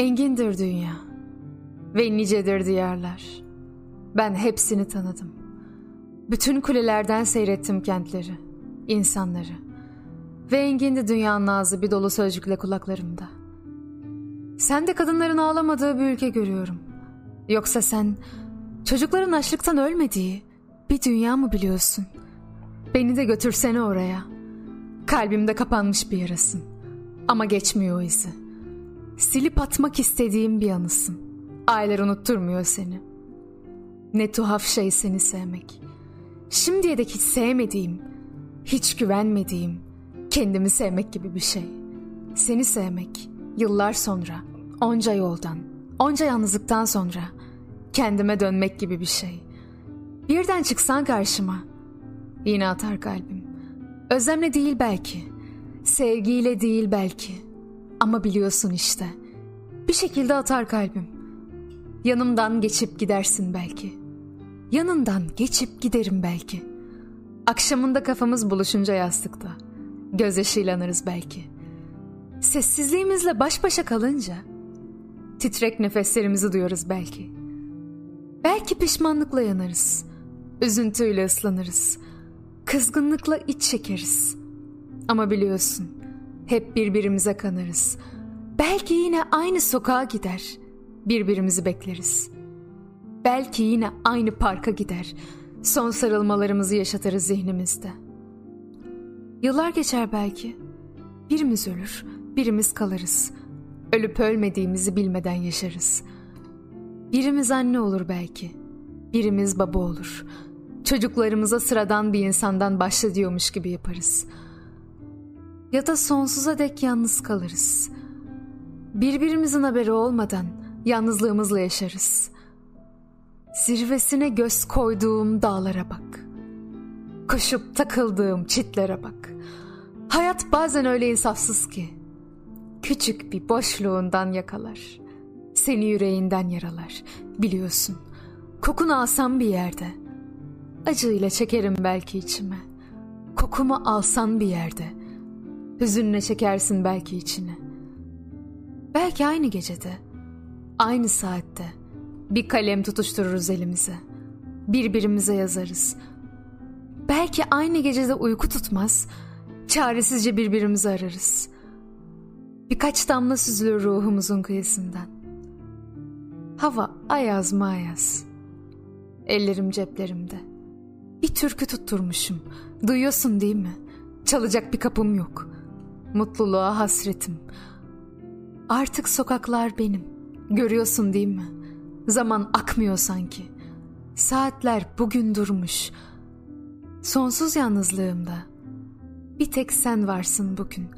Engindir dünya ve nicedir diyarlar. Ben hepsini tanıdım. Bütün kulelerden seyrettim kentleri, insanları. Ve engindi dünyanın ağzı bir dolu sözcükle kulaklarımda. Sen de kadınların ağlamadığı bir ülke görüyorum. Yoksa sen çocukların açlıktan ölmediği bir dünya mı biliyorsun? Beni de götürsene oraya. Kalbimde kapanmış bir yarasın. Ama geçmiyor o izi. Silip atmak istediğim bir anısın. Aileler unutturmuyor seni. Ne tuhaf şey seni sevmek. Şimdiye dek hiç sevmediğim, hiç güvenmediğim, kendimi sevmek gibi bir şey. Seni sevmek, yıllar sonra, onca yoldan, onca yalnızlıktan sonra kendime dönmek gibi bir şey. Birden çıksan karşıma, yine atar kalbim. Özlemle değil belki, sevgiyle değil belki. Ama biliyorsun işte, bir şekilde atar kalbim. Yanımdan geçip gidersin belki. Yanından geçip giderim belki. Akşamında kafamız buluşunca yastıkta. Gözyaşıyla anırız belki. Sessizliğimizle baş başa kalınca titrek nefeslerimizi duyarız belki. Belki pişmanlıkla yanarız. Üzüntüyle ıslanırız. Kızgınlıkla iç çekeriz. Ama biliyorsun hep birbirimize kanarız. Belki yine aynı sokağa gider. Birbirimizi bekleriz. Belki yine aynı parka gider. Son sarılmalarımızı yaşatırız zihnimizde. Yıllar geçer belki. Birimiz ölür, birimiz kalırız. Ölüp ölmediğimizi bilmeden yaşarız. Birimiz anne olur belki. Birimiz baba olur. Çocuklarımıza sıradan bir insandan başla diyormuş gibi yaparız. Ya da sonsuza dek yalnız kalırız. Birbirimizin haberi olmadan yalnızlığımızla yaşarız. Zirvesine göz koyduğum dağlara bak. Koşup takıldığım çitlere bak. Hayat bazen öyle insafsız ki. Küçük bir boşluğundan yakalar. Seni yüreğinden yaralar. Biliyorsun. Kokunu alsam bir yerde. Acıyla çekerim belki içime. Kokumu alsan bir yerde. Hüzünle çekersin belki içine. Belki aynı gecede, aynı saatte bir kalem tutuştururuz elimize. Birbirimize yazarız. Belki aynı gecede uyku tutmaz, çaresizce birbirimizi ararız. Birkaç damla süzülür ruhumuzun kıyısından. Hava ayaz mı ayaz. Ellerim ceplerimde. Bir türkü tutturmuşum. Duyuyorsun değil mi? Çalacak bir kapım yok. Mutluluğa hasretim. Artık sokaklar benim. Görüyorsun değil mi? Zaman akmıyor sanki. Saatler bugün durmuş. Sonsuz yalnızlığımda. Bir tek sen varsın bugün.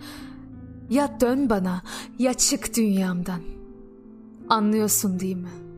Ya dön bana ya çık dünyamdan. Anlıyorsun değil mi?''